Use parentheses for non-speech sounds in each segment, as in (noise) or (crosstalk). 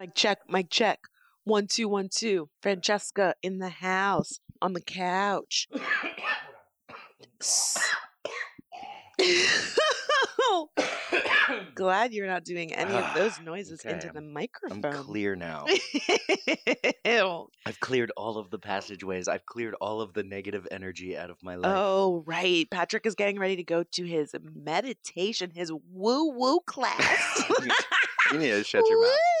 Mic check, mic check. One, two, one, two. Francesca in the house on the couch. (laughs) Glad you're not doing any of ah, those noises Okay, into the microphone. I'm clear now. (laughs) I've cleared all of the passageways. I've cleared all of the negative energy out of my life. Oh, right. Patrick is getting ready to go to his meditation, his woo woo class. (laughs) you need to shut your mouth.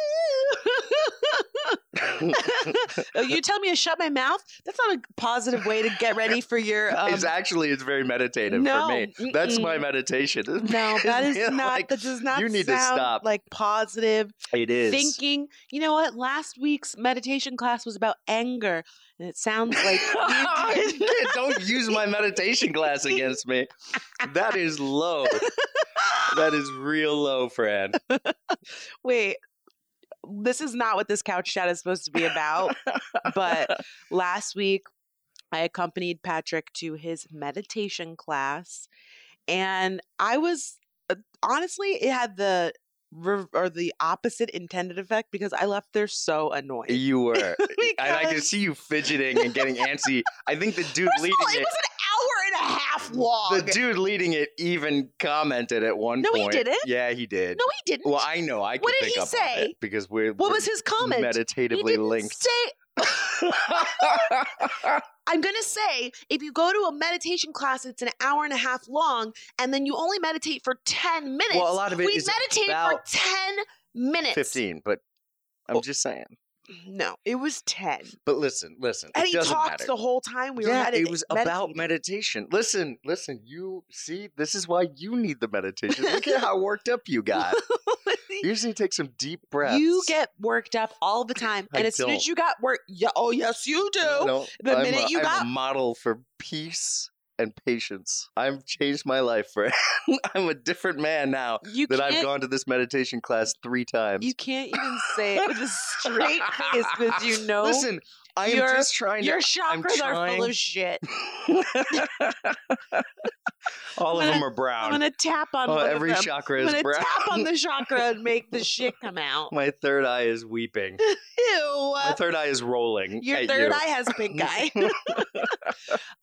Oh, you tell me to shut my mouth? That's not a positive way to get ready for your. (laughs) Um, it's actually it's very meditative no, for me. That's my mm-mm. meditation. (laughs) no, that is not. like, that does not. you need to stop. Like positive it is. thinking. You know what? Last week's meditation class was about anger, and it sounds like (laughs) Don't use my meditation class against me. That is low. That is real low, Fran. Wait, this is not what this couch chat is supposed to be about. but (laughs) last week, I accompanied Patrick to his meditation class, and I was uh, honestly, it had the re- or the opposite intended effect because I left there so annoyed. You were. (laughs) and I can see you fidgeting and getting antsy. I think the (laughs) dude First leading all, it it, was an hour and a half long. the dude leading it even commented at one No, he point. didn't. Yeah, he did. no, he didn't. Well, I know. I can What did pick he say? because we're, what we're was his comment? he meditatively linked. say. (laughs) I'm gonna say if you go to a meditation class, it's an hour and a half long, and then you only meditate for ten minutes. Well, a lot of it we is meditated for ten minutes. 15, but I'm Oh. just saying. No, it was ten, But listen, listen. and he talked matter. the whole time we were. yeah, it was about meditation. Listen, listen. You see, this is why you need the meditation. Look at how worked up you got. (laughs) You just need to take some deep breaths. You get worked up all the time, I and as soon as don't. you got work, yeah, oh yes, you do. No, The I'm minute a, you I'm got- a model for peace and patience. I've changed my life, friend. (laughs) I'm a different man now You that. I've gone to this meditation class three times. you can't even say it with a straight (laughs) face because you know Listen, I am Your- just trying your to. I'm chakras are full of shit. (laughs) All I'm of them gonna- are brown. I'm gonna tap on Oh, every chakra I'm gonna brown. tap on the chakra and make the (laughs) shit come out. My third eye is weeping. (laughs) Ew. My third eye is rolling. Your third you. eye has pink eye.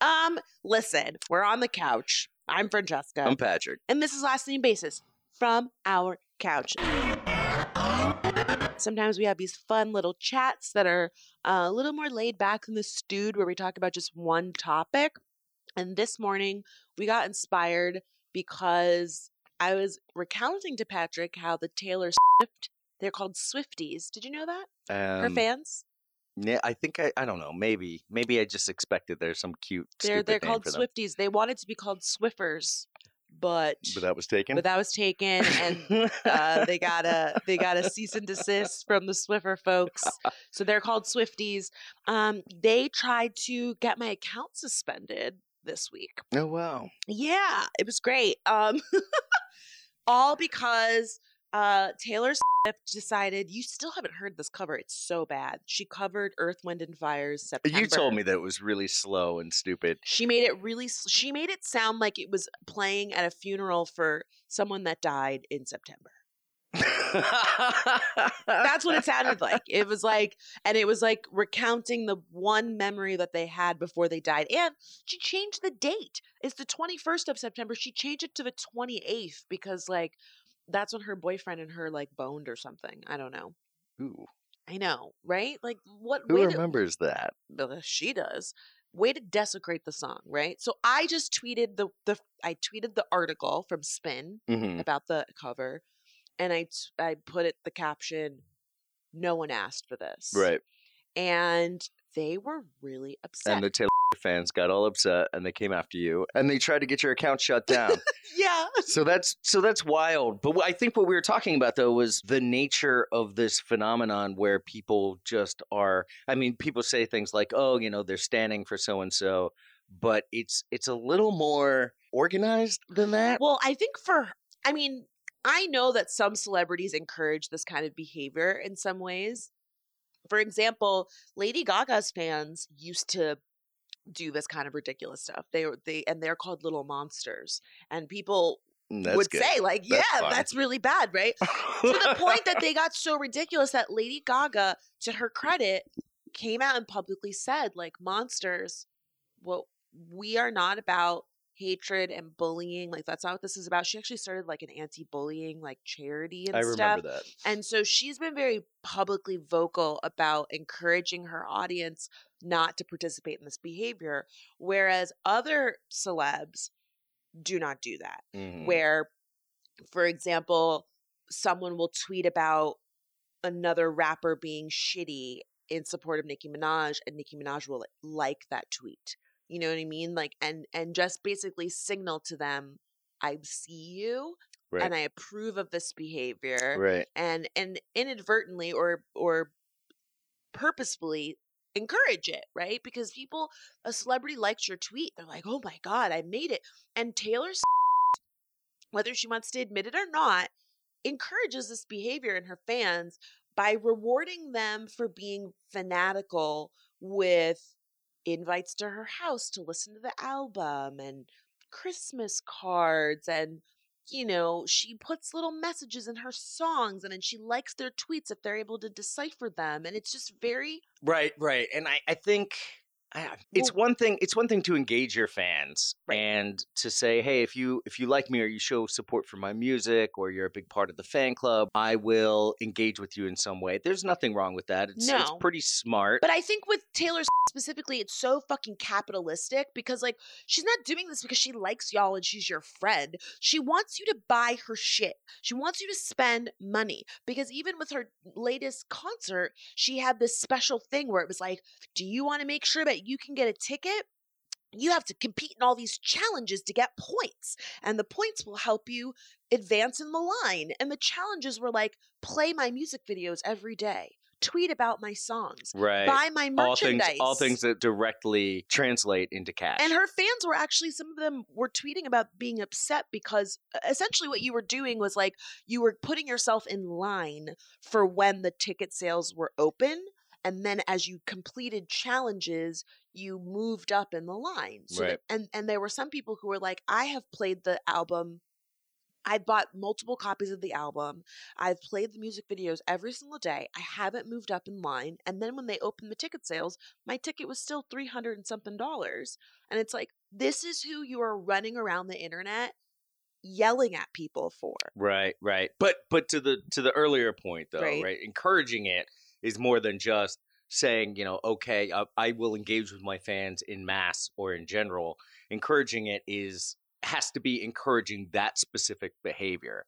(laughs) um, listen, we're on the couch. I'm Francesca, I'm Patrick. and this is last name basis from our couch. Sometimes we have these fun little chats that are uh, a little more laid back than the stewed, where we talk about just one topic. And this morning we got inspired because I was recounting to Patrick how the Taylor Swift, they're called Swifties. Did you know that? Her Um, fans? yeah, I think I. I don't know. Maybe. Maybe I just expected there's some cute. They're they're called. Swifties. They wanted to be called Swiffers, but But that was taken. but that was taken, and uh, they got a they got a cease and desist from the Swiffer folks. So they're called Swifties. Um, they tried to get my account suspended this week. oh wow. Yeah, it was great. Um, (laughs) all because uh, Taylor Swift decided you still haven't heard this cover. It's so bad. She covered Earth, Wind, and Fire's September. You told me that it was really slow and stupid. She made it really. She made it sound like it was playing at a funeral for someone that died in September. That's what it sounded like. It was like, and it was like recounting the one memory that they had before they died. And she changed the date. It's the 21st of September. She changed it to the 28th because, like, that's when her boyfriend and her, like, boned or something. I don't know. Ooh, I know, right? Like, what who way to, remembers that? she does way to desecrate the song right so i just tweeted the the i tweeted the article from spin hmm about the cover and i t- i put it the caption no one asked for this Right. and they were really upset And the Taylor fans got all upset and they came after you and they tried to get your account shut down. (laughs) yeah so that's so that's wild. But I think what we were talking about though was the nature of this phenomenon where people just are. I mean, people say things like, "Oh, you know, they're standing for so and so," but it's it's a little more organized than that. well i think for i mean i know that some celebrities encourage this kind of behavior in some ways for example lady gaga's fans used to do this kind of ridiculous stuff they were they and they're called little monsters and people Mm, That's would good. say. Like, That's yeah, fine. that's really bad, right? to the point that they got so ridiculous that Lady Gaga, to her credit, came out and publicly said, like, monsters, well, we are not about hatred and bullying. Like, that's not what this is about. She actually started like an anti-bullying like charity and I stuff. remember that. And so she's been very publicly vocal about encouraging her audience not to participate in this behavior, whereas other celebs do not do that Mhm. where for example someone will tweet about another rapper being shitty in support of Nicki Minaj and Nicki Minaj will like that tweet you know what i mean like and and just basically signal to them i see you Right. and i approve of this behavior right. and and inadvertently or or purposefully encourage it right because people a celebrity likes your tweet they're like oh my god i made it and taylor (laughs) whether she wants to admit it or not encourages this behavior in her fans by rewarding them for being fanatical with invites to her house to listen to the album and christmas cards and you know, she puts little messages in her songs and then she likes their tweets if they're able to decipher them. And it's just very Right, right. And I, I think it's one thing it's one thing to engage your fans Right. and to say, hey, if you if you like me or you show support for my music or you're a big part of the fan club, I will engage with you in some way. There's nothing wrong with that. It's it's pretty smart. But I think with Taylor specifically, it's so fucking capitalistic because, like, she's not doing this because she likes y'all and she's your friend. She wants you to buy her shit. She wants you to spend money because even with her latest concert, she had this special thing where it was like, do you want to make sure that you can get a ticket? You have to compete in all these challenges to get points, and the points will help you advance in the line. And the challenges were like, play my music videos every day, tweet about my songs, right. buy my all things merchandise. all things that directly translate into cash. and her fans were actually some of them were tweeting about being upset because essentially what you were doing was like you were putting yourself in line for when the ticket sales were open and then as you completed challenges you moved up in the line so Right. that, and and there were some people who were like i have played the album I bought multiple copies of the album. I've played the music videos every single day. I haven't moved up in line. And then when they opened the ticket sales, my ticket was still 300 and something dollars. And it's like, this is who you are running around the internet yelling at people for. Right, right. But but to the to the earlier point though, Right. right? Encouraging it is more than just saying, you know, okay, I, I will engage with my fans in mass or in general. Encouraging it is has to be encouraging that specific behavior.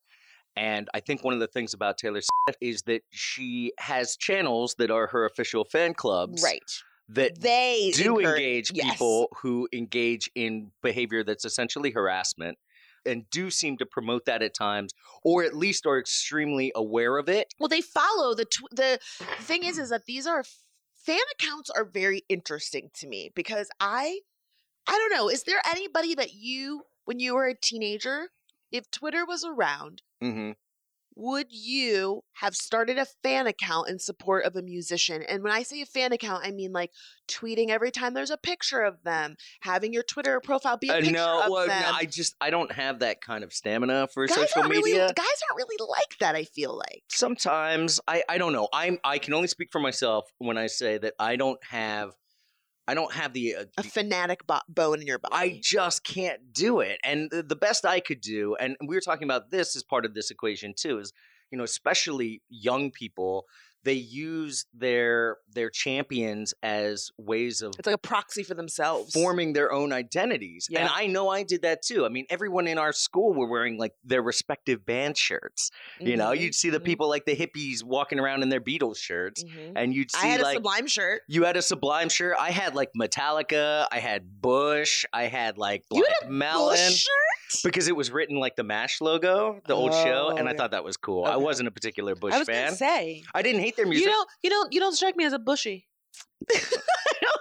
And I think one of the things about Taylor Swift is that she has channels that are her official fan clubs Right. that They do encourage- engage yes. people who engage in behavior that's essentially harassment and do seem to promote that at times or at least are extremely aware of it Well, they follow the tw- the thing is is that these are fan accounts are very interesting to me because I I don't know, is there anybody that you when you were a teenager, if Twitter was around, mm-hmm. Would you have started a fan account in support of a musician? And when I say a fan account, I mean like tweeting every time there's a picture of them, having your Twitter profile be a uh, picture no, of well, no, i just i don't have that kind of stamina for guys social aren't really media guys aren't really like that, I feel like. sometimes i i don't know i'm i can only speak for myself when i say that i don't have i don't have the, uh, A fanatic bo- bone in your body. I just can't do it. And the, the best I could do, and we were talking about this as part of this equation too, is you know, especially young people, they use their their champions as ways of It's like a proxy for themselves. forming their own identities. And I know I did that too. I mean, everyone in our school were wearing like their respective band shirts. You know, Mhm, you'd see the mhm, people like the hippies walking around in their Beatles shirts, mhm. and you'd I see had a Sublime shirt. you had a Sublime shirt. I had like Metallica. I had Bush. I had like You Blind had Melon Bush shirt? because it was written like the Mash logo, the old show, Oh, and I thought that was cool. I wasn't a particular Bush I was fan. say. I didn't hate their music. You don't you don't you don't strike me as a bushy. (laughs)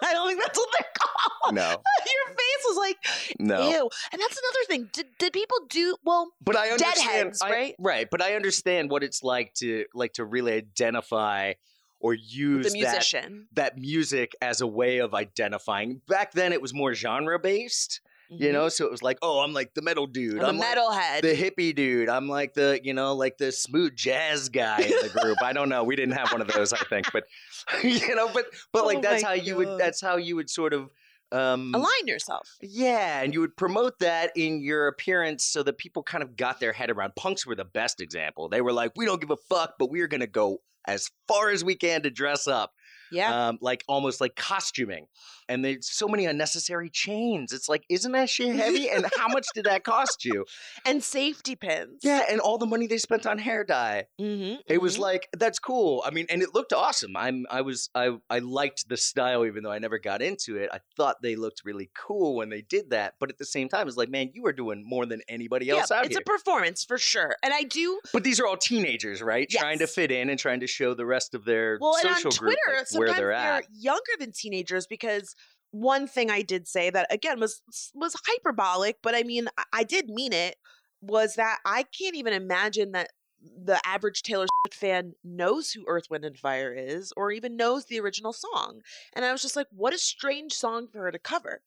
I don't think that's what they're called. no, (laughs) Your face was like no. ew. And that's another thing. Did did people do well But I understand, Deadheads, I- right? Right, but I understand what it's like to like to really identify or use the that musician? that music as a way of identifying. Back then, it was more genre based. You Mhm. know, so it was like, oh, I'm like the metal dude. I'm I'm a like metalhead. the hippie dude. I'm like the, you know, like the smooth jazz guy in the group. I don't know. We didn't have one of those, I think, but (laughs) you know, but but like Oh that's how you would. That's how you would sort of. Um, Align yourself. yeah, and you would promote that in your appearance so that people kind of got their head around. Punks were the best example. They were like, we don't give a fuck, but we're going to go as far as we can to dress up, Yeah. um, like almost like costuming. And there's so many unnecessary chains. It's like, isn't that shit heavy? and (laughs) how much did that cost you? and safety pins. Yeah, and all the money they spent on hair dye. Mm-hmm. It was like that's cool. I mean, and it looked awesome. I'm I was I I liked the style even though I never got into it. I thought they looked really cool when they did that. But at the same time, it's like, man, you are doing more than anybody else yeah, out it's here. a performance for sure. And I do but these are all teenagers, right? Trying to fit in and trying to show the rest of their well, and social on Twitter, group like, where they're at. younger than teenagers because one thing I did say that again was was hyperbolic, but I mean I, did mean it was that I can't even imagine that the average Taylor Swift fan knows who Earth, Wind, and Fire is, or even knows the original song. And I was just like, what a strange song for her to cover.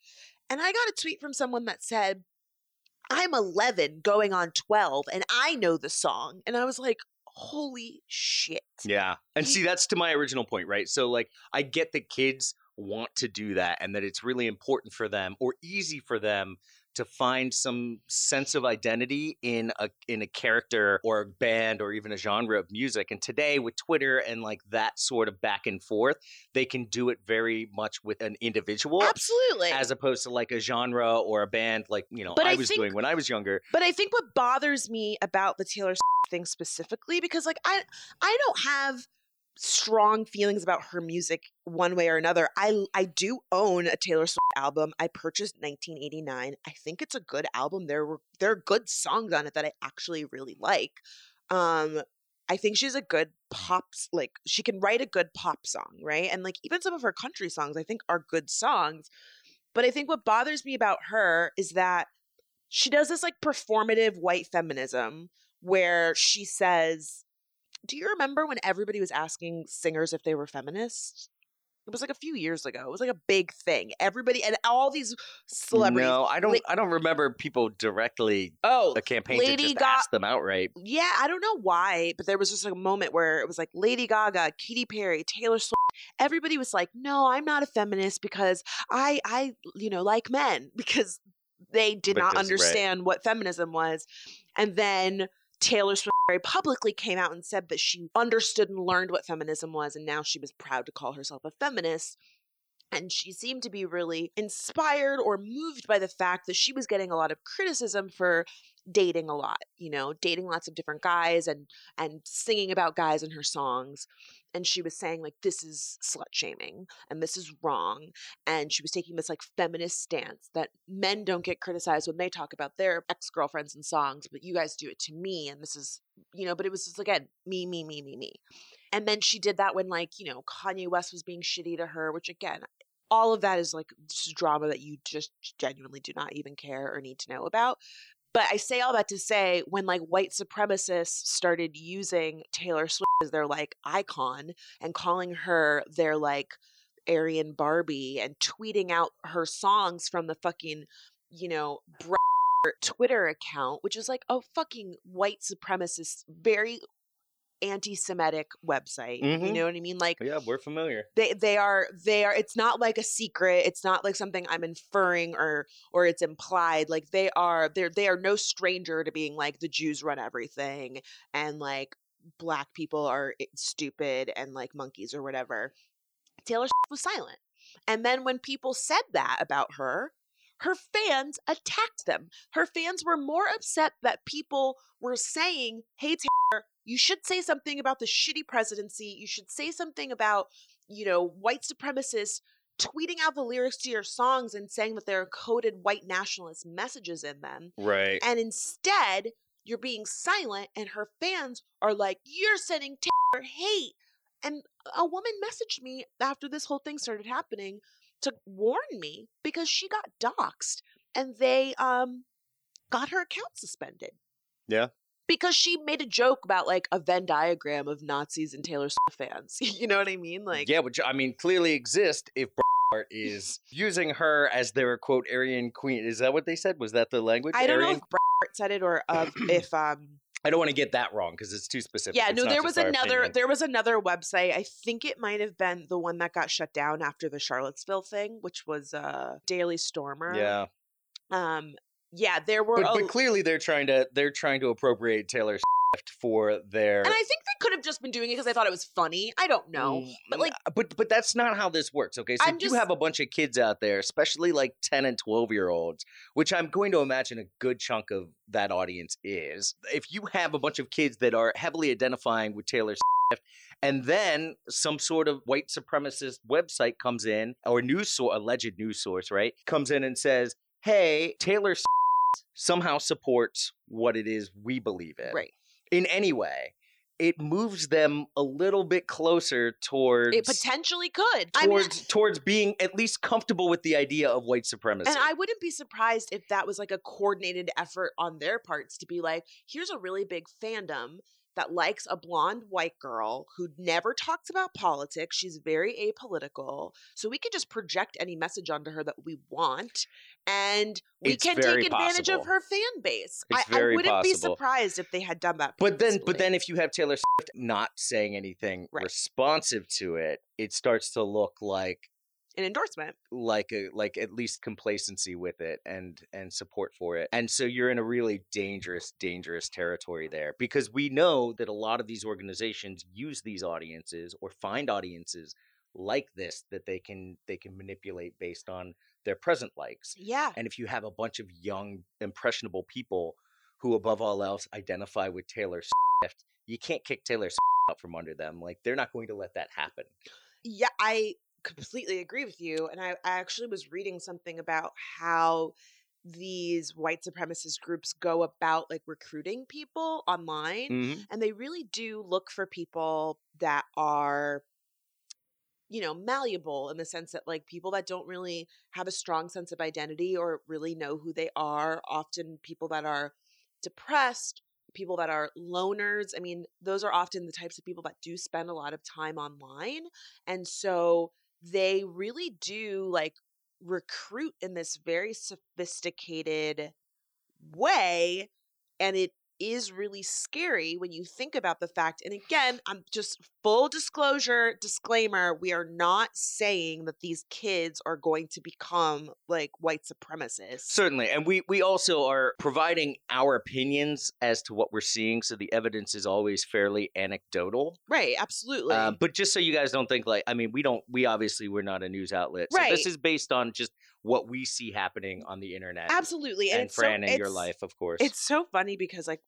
And I got a tweet from someone that said, I'm 11 going on 12 and I know the song. And I was like, holy shit. Yeah. And see, that's to my original point, right? So, like, I get that kids want to do that and that it's really important for them or easy for them to find some sense of identity in a in a character or a band or even a genre of music. And today with Twitter and like that sort of back and forth, they can do it very much with an individual Absolutely. as opposed to like a genre or a band like, you know, But I, I was think- doing when I was younger. But I think what bothers me about the Taylor thing specifically, because like I I don't have strong feelings about her music one way or another. I I do own a Taylor Swift album. I purchased 1989. I think it's a good album. There were there are good songs on it that I actually really like. Um I think she's a good pop like she can write a good pop song, right? And like even some of her country songs I think are good songs. But I think what bothers me about her is that she does this like performative white feminism where she says, Do you remember when everybody was asking singers if they were feminists? It was like a few years ago. It was like a big thing. Everybody and all these celebrities. No, I don't I don't remember people directly oh, a campaign Lady to just Ga- them outright. yeah, I don't know why, but there was just like a moment where it was like Lady Gaga, Katy Perry, Taylor Swift. Everybody was like, "No, I'm not a feminist because I, I, you know, like men because they did not Because- right. understand what feminism was." And then Taylor Swift very publicly came out and said that she understood and learned what feminism was, and now she was proud to call herself a feminist. And she seemed to be really inspired or moved by the fact that she was getting a lot of criticism for dating a lot, you know, dating lots of different guys and and singing about guys in her songs. And she was saying like this is slut shaming and this is wrong. And she was taking this like feminist stance that men don't get criticized when they talk about their ex-girlfriends and songs, but you guys do it to me and this is, you know, but it was just again, me, me, me, me, me. And then she did that when like, you know, Kanye West was being shitty to her, which again, all of that is like drama that you just genuinely do not even care or need to know about. But I say all that to say when like white supremacists started using Taylor Swift as their like icon and calling her their like Aryan Barbie and tweeting out her songs from the fucking, you know, Twitter account, which is like a fucking white supremacist, very anti-Semitic website. You Mhm. know what I mean? Like Yeah, we're familiar. they they are they are it's not like a secret it's not like something i'm inferring or or it's implied like they are they're they are no stranger to being like the jews run everything and like black people are stupid and like monkeys or whatever taylor was silent and then when people said that about her her fans attacked them her fans were more upset that people were saying hey taylor you should say something about the shitty presidency you should say something about you know, white supremacists tweeting out the lyrics to your songs and saying that there are coded white nationalist messages in them. Right. And instead, you're being silent, and her fans are like, You're sending Taylor hate. And a woman messaged me after this whole thing started happening to warn me because she got doxxed and they um got her account suspended. Yeah. Because she made a joke about like a Venn diagram of Nazis and Taylor Swift fans. (laughs) you know what I mean? Like yeah, which I mean clearly exist if (laughs) is using her as their quote Aryan queen. Is that what they said? Was that the language? I don't know if Bart said it or of (clears throat) if um I don't want to get that wrong because it's too specific. yeah It's no there was another opinion. there was another website i think it might have been the one that got shut down after the charlottesville thing which was uh daily stormer Yeah, um yeah there were but, a- but clearly they're trying to they're trying to appropriate Taylor Swift for their. and i think they could have just been doing it because they thought it was funny i don't know Mm, but like but but that's not how this works okay so I'm if you just- have a bunch of kids out there especially like 10 and 12 year olds which i'm going to imagine a good chunk of that audience is if you have a bunch of kids that are heavily identifying with taylor Swift, and then some sort of white supremacist website comes in or news source alleged news source right comes in and says hey taylor Swift somehow supports what it is we believe in right in any way it moves them a little bit closer towards it potentially could I mean, towards towards being at least comfortable with the idea of white supremacy. And I wouldn't be surprised if that was like a coordinated effort on their parts to be like, here's a really big fandom that likes a blonde white girl who never talks about politics. She's very apolitical. So we can just project any message onto her that we want. And we It's can take advantage possible. of her fan base. I, I wouldn't be surprised if they had done that. but then but then if you have Taylor Swift not saying anything Right. responsive to it, it starts to look like an endorsement. like a like at least complacency with it and and support for it and so you're in a really dangerous dangerous territory there because we know that a lot of these organizations use these audiences or find audiences like this that they can they can manipulate based on their present likes Yeah. and if you have a bunch of young impressionable people who above all else identify with Taylor Swift you can't kick Taylor Swift out from under them like they're not going to let that happen Yeah, I completely agree with you. And I, I actually was reading something about how these white supremacist groups go about like recruiting people online. Mhm. And they really do look for people that are, you know, malleable in the sense that like people that don't really have a strong sense of identity or really know who they are, often people that are depressed, people that are loners. I mean, those are often the types of people that do spend a lot of time online. And so they really do like recruit in this very sophisticated way. And it is really scary when you think about the fact. And again, I'm just full disclosure, disclaimer we are not saying that these kids are going to become like white supremacists. Certainly. And we, we also are providing our opinions as to what we're seeing. So the evidence is always fairly anecdotal. right, absolutely. Uh, but just so you guys don't think like, I mean, we don't, we obviously, we're not a news outlet. So this is based on just what we see happening on the internet. absolutely. And, it's so- Fran in your life, of course. It's so funny because like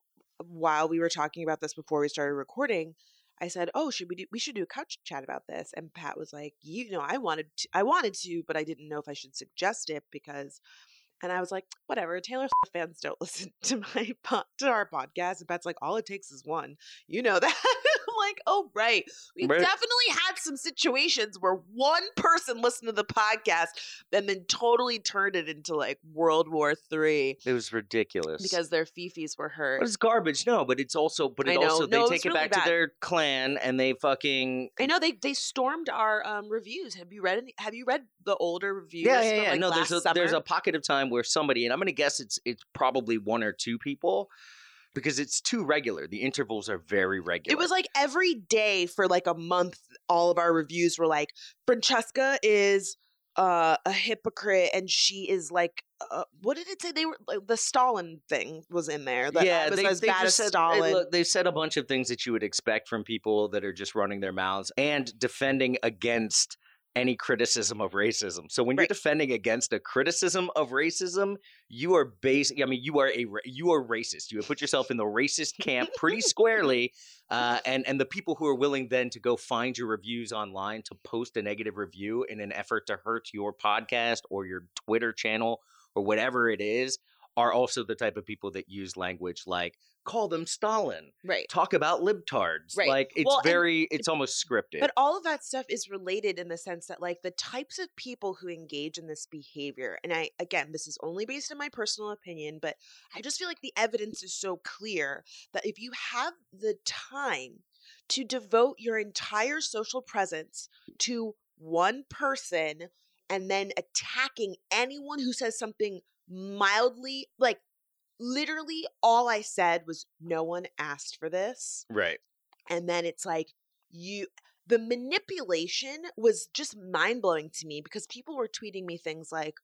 while we were talking about this before we started recording, I said, "Oh, should we do? We should do a couch chat about this." And Pat was like, "You know, I wanted, to, I wanted to, but I didn't know if I should suggest it because." And I was like, "Whatever." Taylor Swift fans don't (laughs) listen to my po- to our podcast, and Pat's like, "All it takes is one." You know that. Like, "Oh, right." We definitely had some situations where one person listened to the podcast and then totally turned it into like World War Three it was ridiculous. because their fifis were hurt. But it's garbage. No, but it's also, but I it know. also, they No, take it's it really back bad. to their clan and they fucking. I know they they stormed our um, reviews. Have you read any? Have you read the older reviews? Yeah, yeah, from, yeah. like, no, there's a last there's a pocket of time where somebody, and I'm going to guess it's it's probably one or two people, because it's too regular. The intervals are very regular. It was like every day for like a month. All of our reviews were like, Francesca is uh, a hypocrite, and she is like, uh, what did it say? They were like, the Stalin thing was in there. That yeah, was they, as they bad as said, Stalin. They, look, they said a bunch of things that you would expect from people that are just running their mouths and defending against any criticism of racism. So when you're defending against a criticism of racism, you are base. I mean, you are a you are racist. You have put yourself in the racist camp pretty (laughs) squarely. Uh, and and the people who are willing then to go find your reviews online to post a negative review in an effort to hurt your podcast or your Twitter channel or whatever it is are also the type of people that use language like call them Stalin, right. talk about libtards. Right. Like it's Well, and- very, it's almost scripted. But all of that stuff is related in the sense that, like, the types of people who engage in this behavior, and I, again, this is only based on my personal opinion, but I just feel like the evidence is so clear that if you have the time to devote your entire social presence to one person and then attacking anyone who says something mildly like literally all I said was no one asked for this. Right. And then it's like you the manipulation was just mind-blowing to me because people were tweeting me things like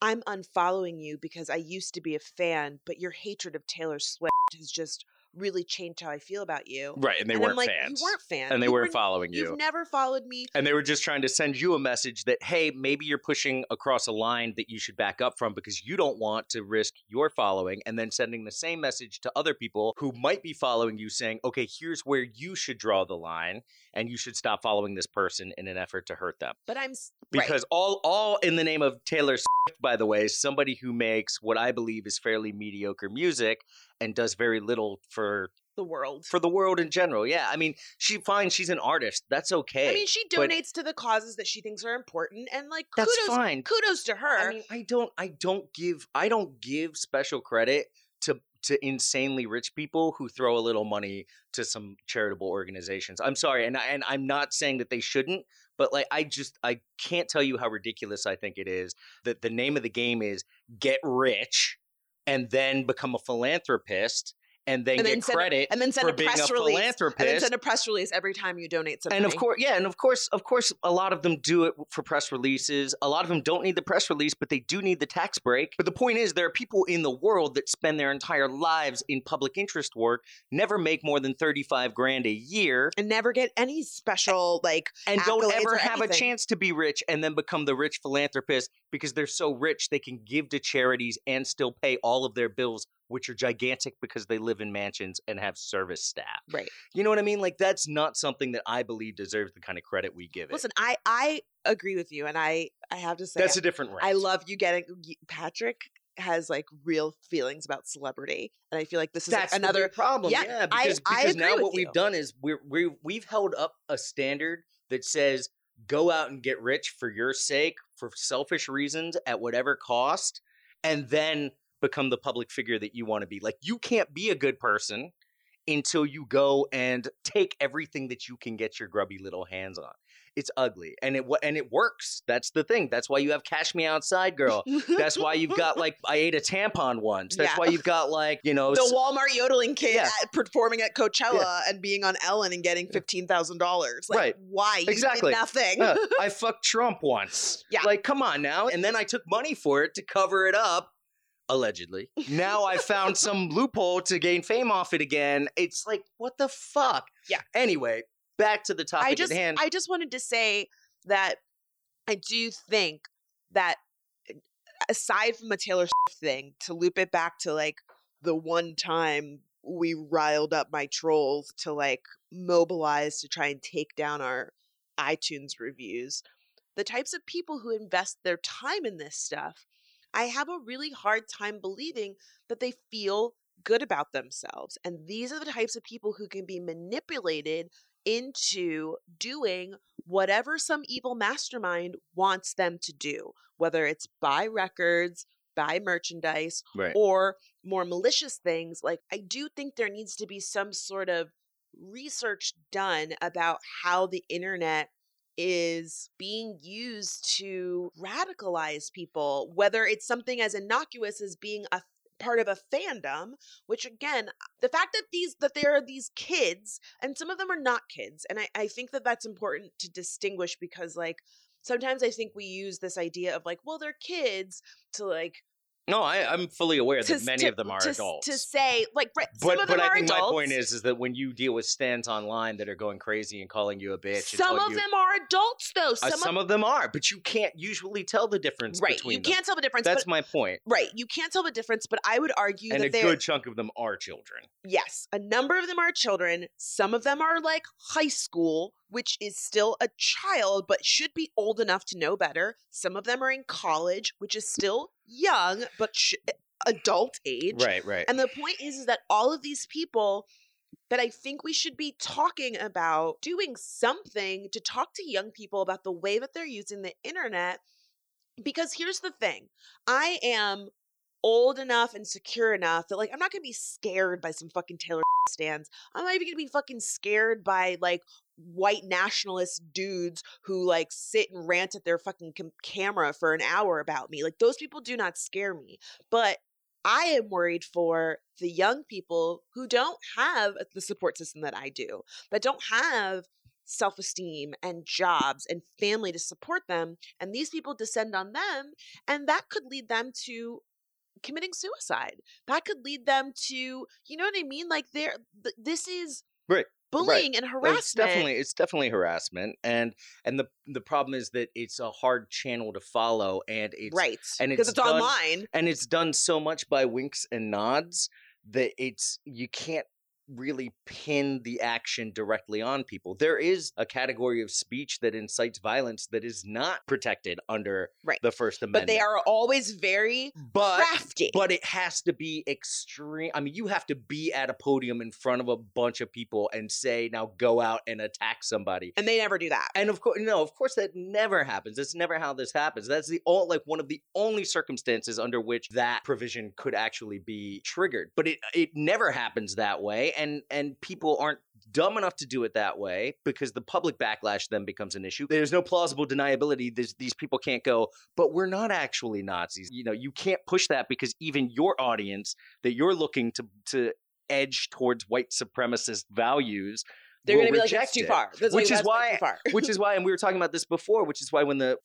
I'm unfollowing you because I used to be a fan, but your hatred of Taylor Swift has just really changed how I feel about you. Right. And they and weren't like, fans. You weren't fans. and they You weren't were- following you. You've never followed me. and they were just trying to send you a message that, hey, maybe you're pushing across a line that you should back up from because you don't want to risk your following. And then sending the same message to other people who might be following you saying, okay, here's where you should draw the line and you should stop following this person in an effort to hurt them. But I'm s- right. Because all, all in the name of Taylor Swift, by the way, somebody who makes what I believe is fairly mediocre music and does very little for the world. for the world in general. Yeah, I mean, she fine, she's an artist. That's okay. I mean, she donates to the causes that she thinks are important, and like That's kudos, fine. kudos to her. I mean, I don't I don't give I don't give special credit to to insanely rich people who throw a little money to some charitable organizations. I'm sorry, and I, and I'm not saying that they shouldn't, but like I just I can't tell you how ridiculous I think it is that the name of the game is get rich and then become a philanthropist and then And get then send a- credit and then send for a being press a release, philanthropist. and then send a press release every time you donate something. And of course, yeah, and of course, of course, a lot of them do it for press releases. A lot of them don't need the press release, but they do need the tax break. But the point is, there are people in the world that spend their entire lives in public interest work, never make more than thirty-five grand a year, and never get any special like and don't ever have a chance to be rich, and then become the rich philanthropist because they're so rich they can give to charities and still pay all of their bills. Which are gigantic because they live in mansions and have service staff. right. You know what I mean? Like that's not something that I believe deserves the kind of credit we give it. Listen, I I agree with you, and I I have to say That's a different rant. I love you getting Patrick has like real feelings about celebrity, and I feel like this is like, That's another. problem. yeah, Yeah, because, I because agree now what you. we've done is we're, we we've held up a standard that says go out and get rich for your sake for selfish reasons at whatever cost, and then become the public figure that you want to be. Like you can't be a good person until you go and take everything that you can get your grubby little hands on. It's ugly, and it and it works. That's the thing. That's why you have Cash Me Outside, girl. That's why you've got like I ate a tampon once. That's Yeah. why you've got like you know the Walmart yodeling kid Yeah. at, performing at Coachella and being on Ellen and getting fifteen thousand dollars. Like, Right. Why? You Exactly. did nothing. Yeah, I (laughs) fucked Trump once. Yeah. Like, come on now. And then I took money for it to cover it up, allegedly. (laughs) Now I found some loophole to gain fame off it again. It's like, what the fuck? Yeah. Anyway, back to the topic I just at hand. I just wanted to say that I do think that aside from a Taylor Swift thing, to loop it back to like the one time we riled up my trolls to like mobilize to try and take down our iTunes reviews, the types of people who invest their time in this stuff, I have a really hard time believing that they feel good about themselves. And these are the types of people who can be manipulated into doing whatever some evil mastermind wants them to do, whether it's buy records, buy merchandise, right. or more malicious things. Like, I do think there needs to be some sort of research done about how the internet is being used to radicalize people, whether it's something as innocuous as being a part of a fandom which again the fact that these that there are these kids and some of them are not kids and I, I think that that's important to distinguish because like sometimes i think we use this idea of like well they're kids to like No, I, I'm fully aware to, that many to- of them are to, adults. to say like right, some but of them but I are think adults my point is is that when you deal with stands online that are going crazy and calling you a bitch, some of you, them are adults though uh, some, some, of, of them are, but you can't usually tell the difference right between you them. can't tell the difference That's but, my point. right you can't tell the difference but i would argue And that a good chunk of them are children. yes, a number of them are children. Some of them are like high school, which is still a child, but should be old enough to know better. Some of them are in college, which is still young, but sh- eh, adult age. Right, right. And the point is, is that all of these people that I think we should be talking about doing something to talk to young people about the way that they're using the internet. Because here's the thing I am old enough and secure enough that like I'm not gonna be scared by some fucking Taylor stands. I'm not even gonna be fucking scared by like white nationalist dudes who like sit and rant at their fucking com- camera for an hour about me. Like those people do not scare me. But I am worried for the young people who don't have the support system that I do, that don't have self esteem and jobs and family to support them. And these people descend on them, and that could lead them to committing suicide. That could lead them to, you know what I mean? Like, there, th- this is Right. Bullying and harassment. It's definitely it's definitely harassment, mm. and and the the problem is that it's a hard channel to follow, and it's right. and it's it's, done- online. and it's done so much by winks and nods that it's you can't really pin the action directly on people. There is a category of speech that incites violence that is not protected under Right. the First Amendment. But they are always very but crafty. but it has to be extreme. I mean, you have to be at a podium in front of a bunch of people and say, "Now go out and attack somebody." and they never do that. And of course, no, of course that never happens. That's never how this happens. That's the all like one of the only circumstances under which that provision could actually be triggered. But it it never happens that way, and and people aren't dumb enough to do it that way because the public backlash then becomes an issue. There's no plausible deniability. There's, these people can't go, but we're not actually Nazis. You know, you can't push that because even your audience that you're looking to to edge towards white supremacist values They're going to be like, reject that's too far. That's Which like, is why- too far. (laughs) which is why, and we were talking about this before, which is why when the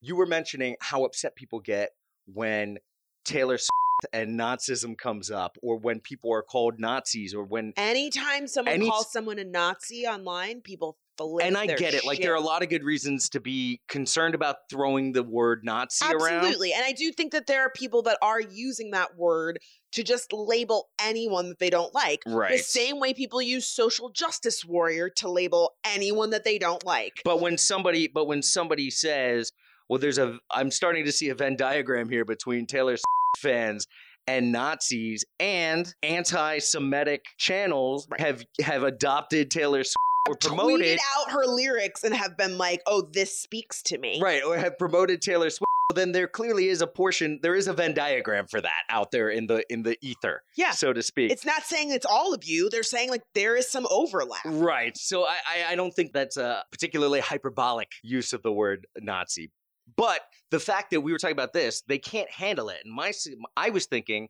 you were mentioning how upset people get when Taylor Swift and Nazism comes up, or when people are called Nazis, or when Anytime someone Any- calls someone a Nazi online, people flip and I get it, like there are a lot of good reasons to be concerned about throwing the word Nazi around. Absolutely. And I do think that there are people that are using that word to just label anyone that they don't like. Right. The same way people use social justice warrior to label anyone that they don't like. But when somebody, but when somebody says, "Well, there's a," I'm starting to see a Venn diagram here between Taylor fans and Nazis, and anti-Semitic channels Right. have have adopted Taylor Swift or promoted Tweeted out her lyrics and have been like, oh, this speaks to me. right or have promoted Taylor Swift. Then there clearly is a portion. There is a Venn diagram for that out there in the in the ether, Yeah. so to speak. It's not saying it's all of you. They're saying like there is some overlap. Right. So I, I, I don't think that's a particularly hyperbolic use of the word Nazi. But the fact that we were talking about this, they can't handle it. And my, I was thinking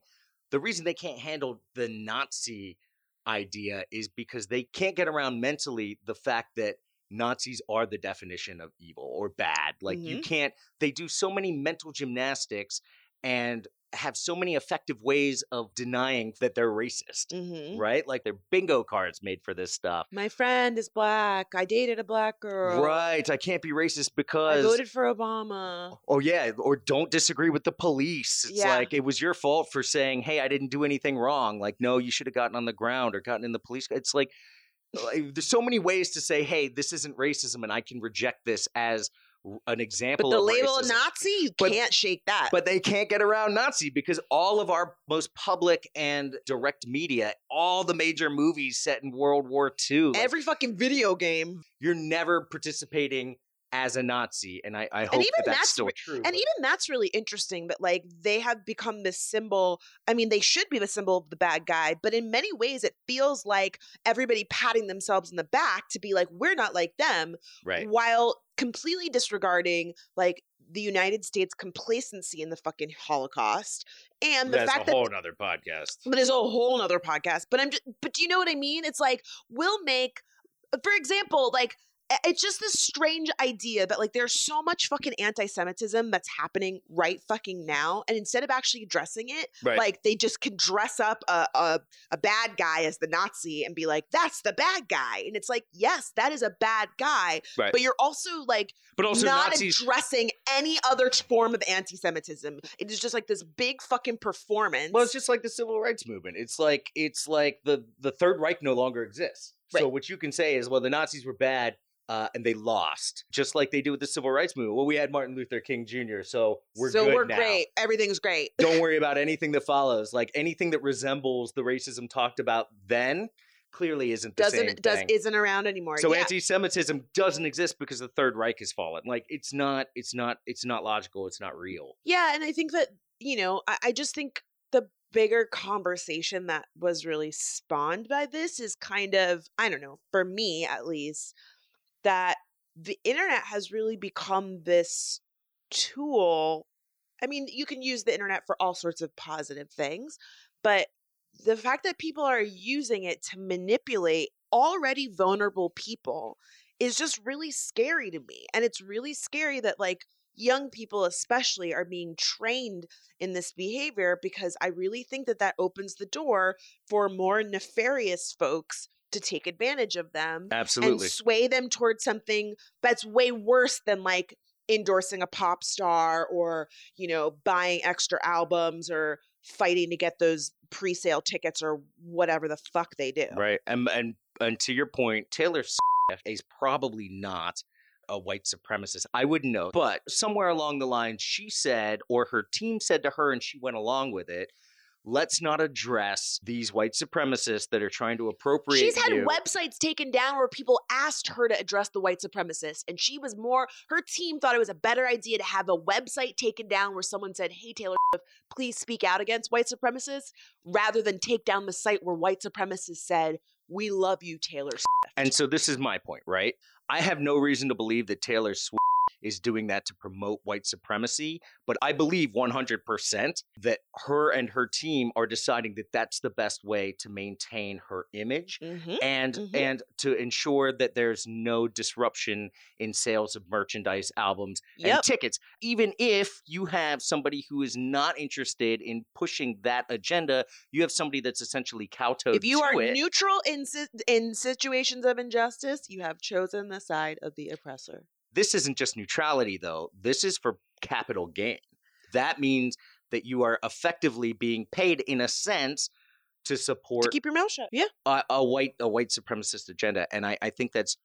the reason they can't handle the Nazi idea is because they can't get around mentally the fact that Nazis are the definition of evil or bad. Like you mm-hmm. can't, they do so many mental gymnastics and have so many effective ways of denying that they're racist hmm right? Like they're bingo cards made for this stuff. My friend is black. I dated a black girl. Right. I can't be racist because I voted for Obama. Oh yeah, or don't disagree with the police. It's Yeah. like it was your fault for saying, "Hey, I didn't do anything wrong." Like, no, you should have gotten on the ground or gotten in the police. It's like, like, there's so many ways to say, "Hey, this isn't racism," and I can reject this as an But example. the of label racism. Nazi, you But- can't shake that. But they can't get around Nazi because all of our most public and direct media, all the major movies set in World War II, like, every fucking video game, you're never participating as a Nazi, and I, I hope even that that's, that's still re- true. and but- even that's really interesting that like they have become this symbol. I mean, they should be the symbol of the bad guy, but in many ways, it feels like everybody patting themselves in the back to be like, we're not like them, right, while completely disregarding like the United States complacency in the fucking Holocaust and the that's fact a that whole other podcast. but there's a whole nother podcast. But I'm just, but do you know what I mean? It's like we'll make, for example, like it's just this strange idea that like there's so much fucking anti-Semitism that's happening right fucking now, and instead of actually addressing it, Right. like they just can dress up a, a a bad guy as the Nazi and be like, "That's the bad guy," and it's like, yes, that is a bad guy, Right. but you're also like but also not Nazis. addressing any other form of anti-Semitism. It is just like this big fucking performance. Well, it's just like the civil rights movement. It's like it's like the the Third Reich no longer exists. So what you can say is, well, the Nazis were bad. Uh, and they lost, just like they do with the civil rights movement. Well, we had Martin Luther King Jr., so we're so we're now. great. Everything's great. Don't (laughs) worry about anything that follows. Like anything that resembles the racism talked about then, clearly isn't the same Doesn't does thing. isn't around anymore. So yeah. anti-Semitism doesn't exist because the Third Reich has fallen. Like it's not, it's not, it's not logical. It's not real. yeah, and I think that you know, I, I just think the bigger conversation that was really spawned by this is kind of I don't know for me at least that the internet has really become this tool. I mean, you can use the internet for all sorts of positive things, but the fact that people are using it to manipulate already vulnerable people is just really scary to me. And it's really scary that, like, young people especially are being trained in this behavior because I really think that that opens the door for more nefarious folks to take advantage of them Absolutely. and sway them towards something that's way worse than like endorsing a pop star or you know buying extra albums or fighting to get those pre-sale tickets or whatever the fuck they do Right. And and and to your point, Taylor Swift is probably not a white supremacist. I wouldn't know. But somewhere along the line, she said, or her team said to her, and she went along with it. Let's not address these white supremacists that are trying to appropriate. She's had you. websites taken down where people asked her to address the white supremacists, and she was more. Her team thought it was a better idea to have a website taken down where someone said, "Hey Taylor please speak out against white supremacists," rather than take down the site where white supremacists said, "We love you, Taylor." Swift." And so this is my point, right? I have no reason to believe that Taylor Swift is doing that to promote white supremacy, but I believe 100% that her and her team are deciding that that's the best way to maintain her image Mm-hmm. and Mhm. and to ensure that there's no disruption in sales of merchandise, albums, and tickets. Even if you have somebody who is not interested in pushing that agenda, you have somebody that's essentially kowtowed If you are it. neutral in in situations of injustice, you have chosen the side of the oppressor. this isn't just neutrality though this is for capital gain that means that you are effectively being paid in a sense to To support keep your mouth shut. Yeah. a, a white a white supremacist agenda and I, I think that's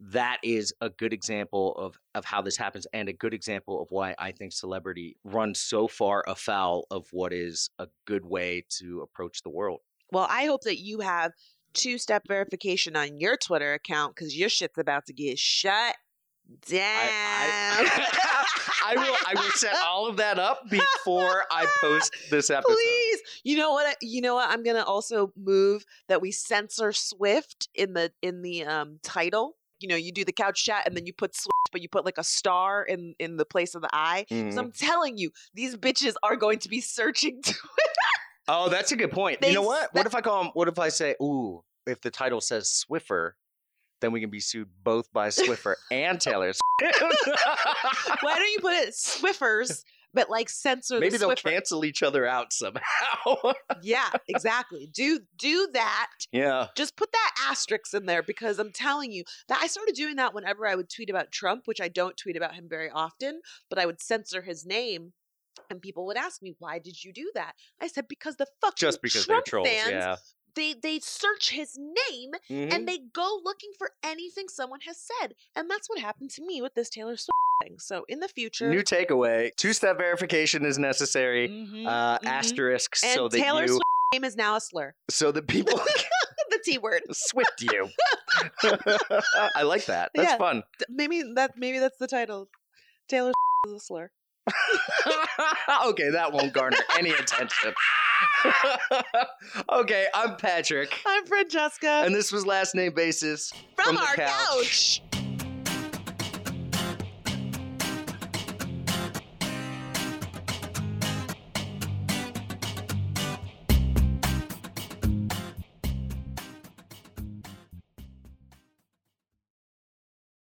that is a good example of of how this happens and a good example of why I think celebrity runs so far afoul of what is a good way to approach the world. Well, I hope that you have two step verification on your Twitter account because your shit's about to get shut down. I, (laughs) I will I will set (laughs) all of that up before I post this episode. Please, you know what? I- You know what? I'm gonna also move that we censor Swift in the in the um title. You know, you do the couch chat and then you put Swift, but you put like a star in in the place of the I. Mhm. So I'm telling you, these bitches are going to be searching. (laughs) To- Oh, that's a good point. They you know what? What if I call him? What if I say, "Ooh, if the title says Swiffer, then we can be sued both by Swiffer (laughs) and Taylor." Swift." (laughs) Why don't you put it Swiffers, but like censor Maybe the they'll Swiffer? cancel each other out somehow. Yeah, exactly. Do do that. (laughs) yeah. Just put that asterisk in there because I'm telling you that I started doing that whenever I would tweet about Trump, which I don't tweet about him very often, but I would censor his name. And people would ask me, "Why did you do that?" I said, "Because the fucking Just because Trump they're trolls. fans, yeah. they they search his name Mhm. and they go looking for anything someone has said, and that's what happened to me with this Taylor Swift thing. So in the future, New takeaway: two-step verification is necessary. Mhm, Uh, mhm. Asterisk and so that Taylor you, Swift's name is now a slur. so the (laughs) people the T word. (laughs) Swift you. (laughs) I like that. That's Yeah. fun. Maybe that maybe that's the title. Taylor is a slur. (laughs) okay, that won't garner any attention. (laughs) okay, I'm Patrick, I'm Francesca and this was Last Name Basis from, the our couch. couch.